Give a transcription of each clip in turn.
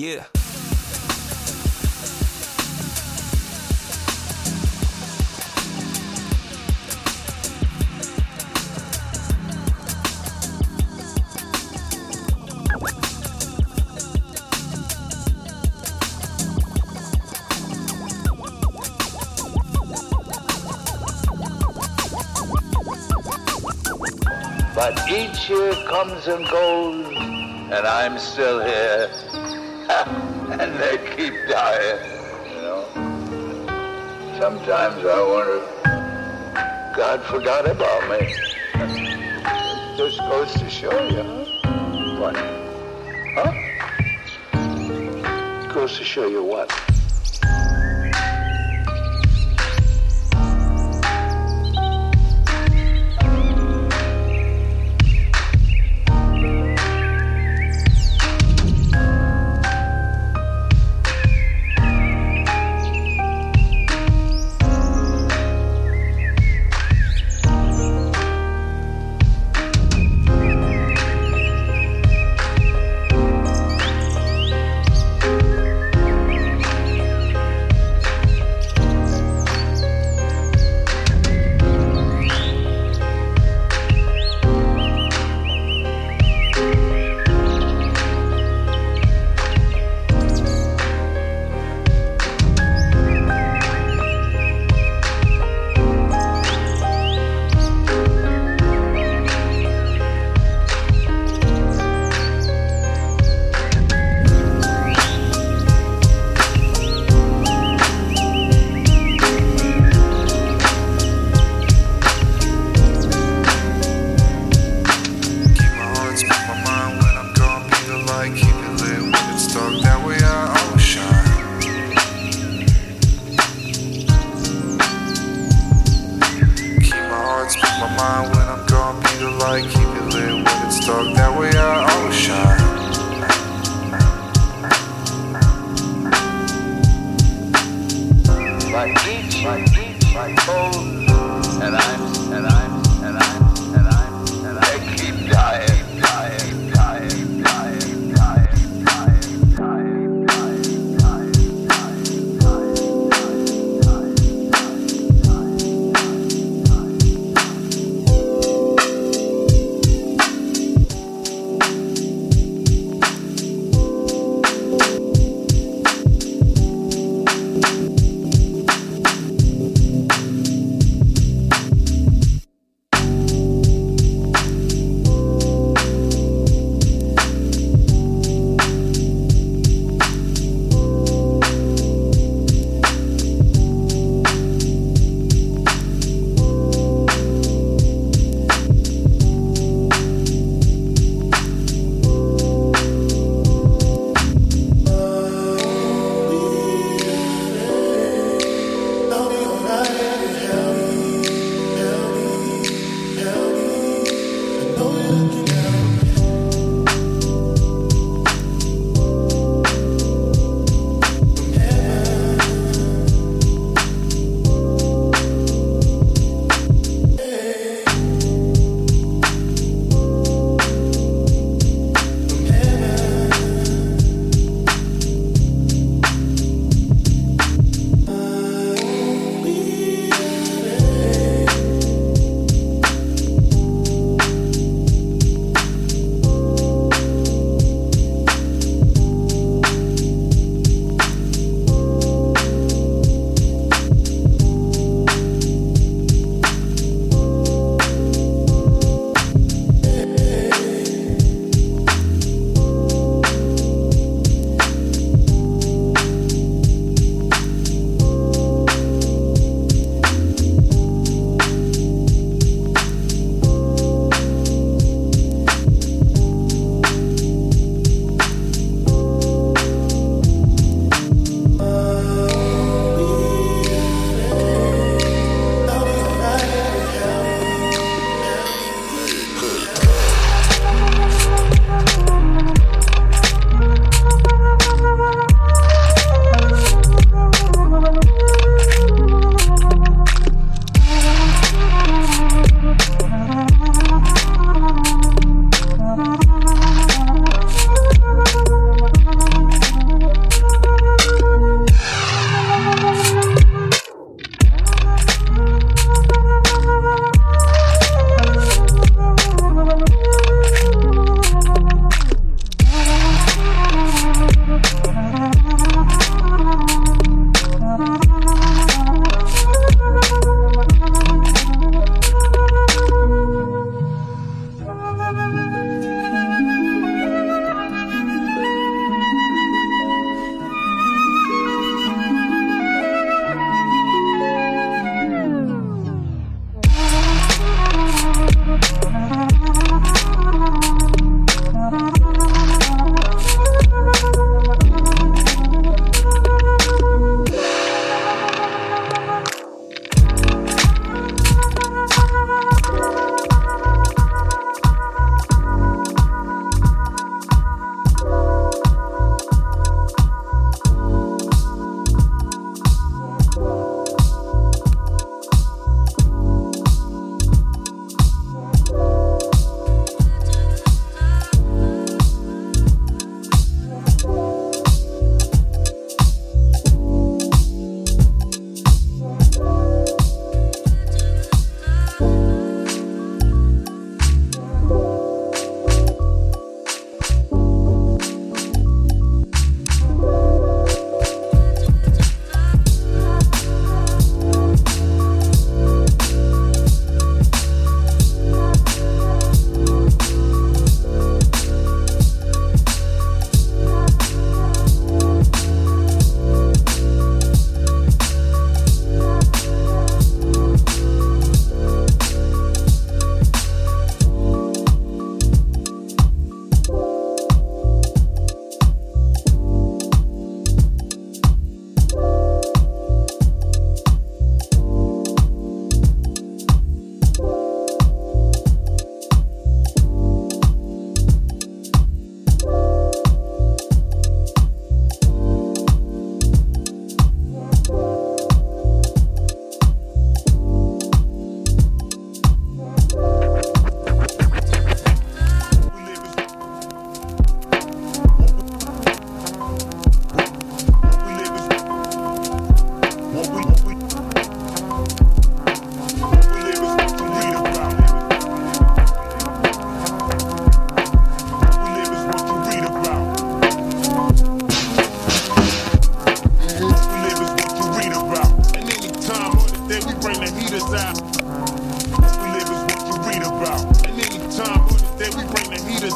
But each year comes and goes, and I'm still here. and they keep dying, you know. Sometimes I wonder, God forgot about me. It just goes to show you. What? Huh? Goes to show you what? and I'm and I'm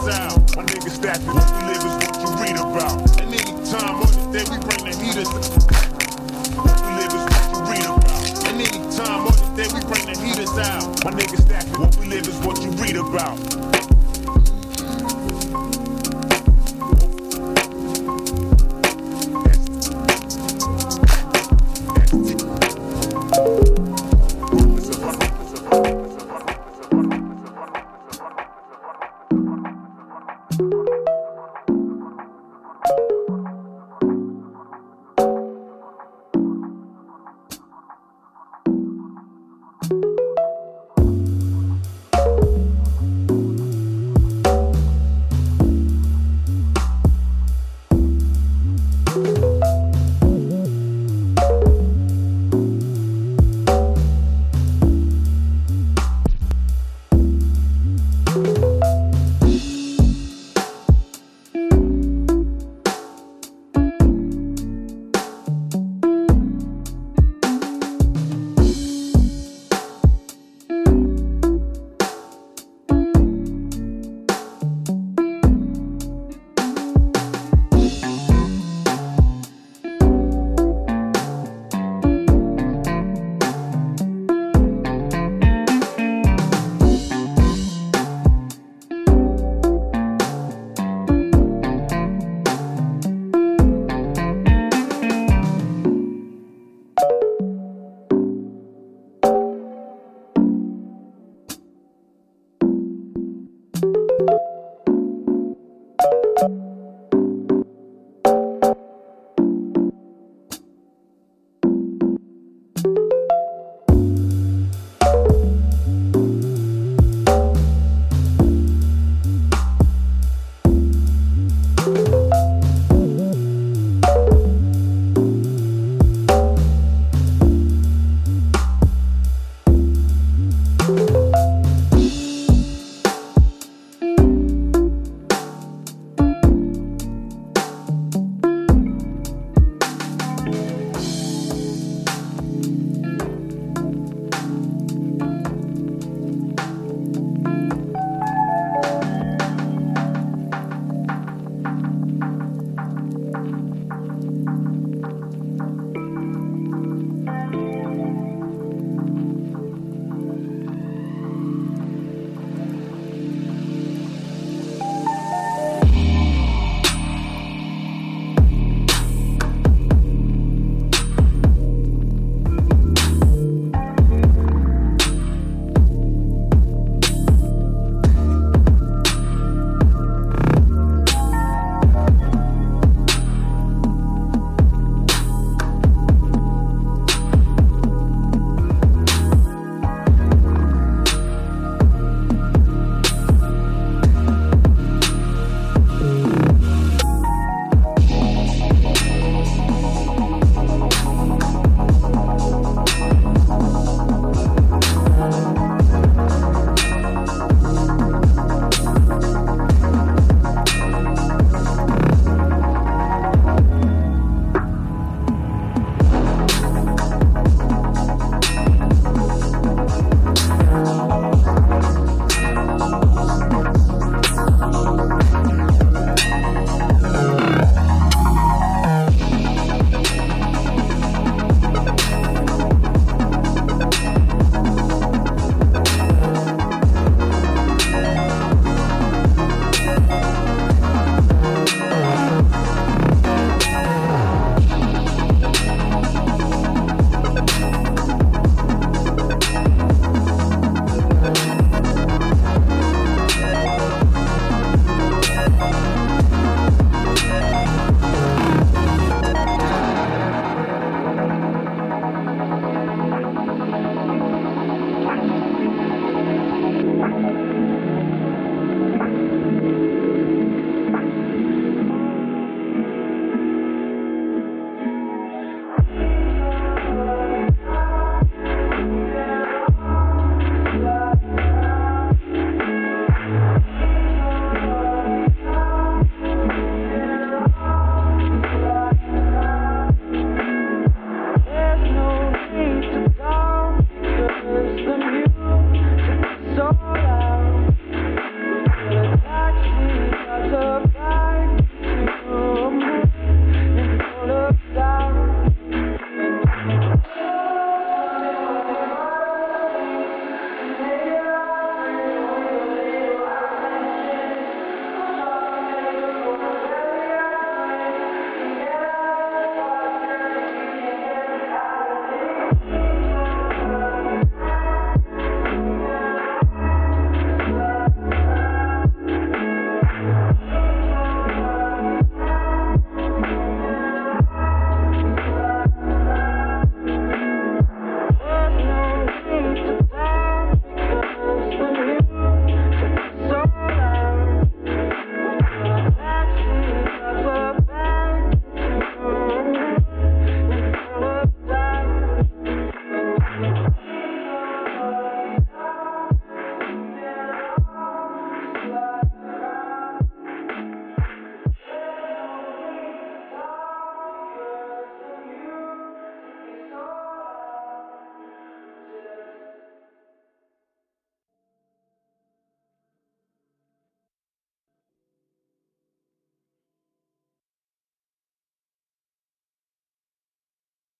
sound. My niggas stacking what we live is what you read about. And any time on the day we bring the heat heaters. What we live is what you read about. And any time on the day we bring the heaters out. My niggas stacking what we live is what you read about.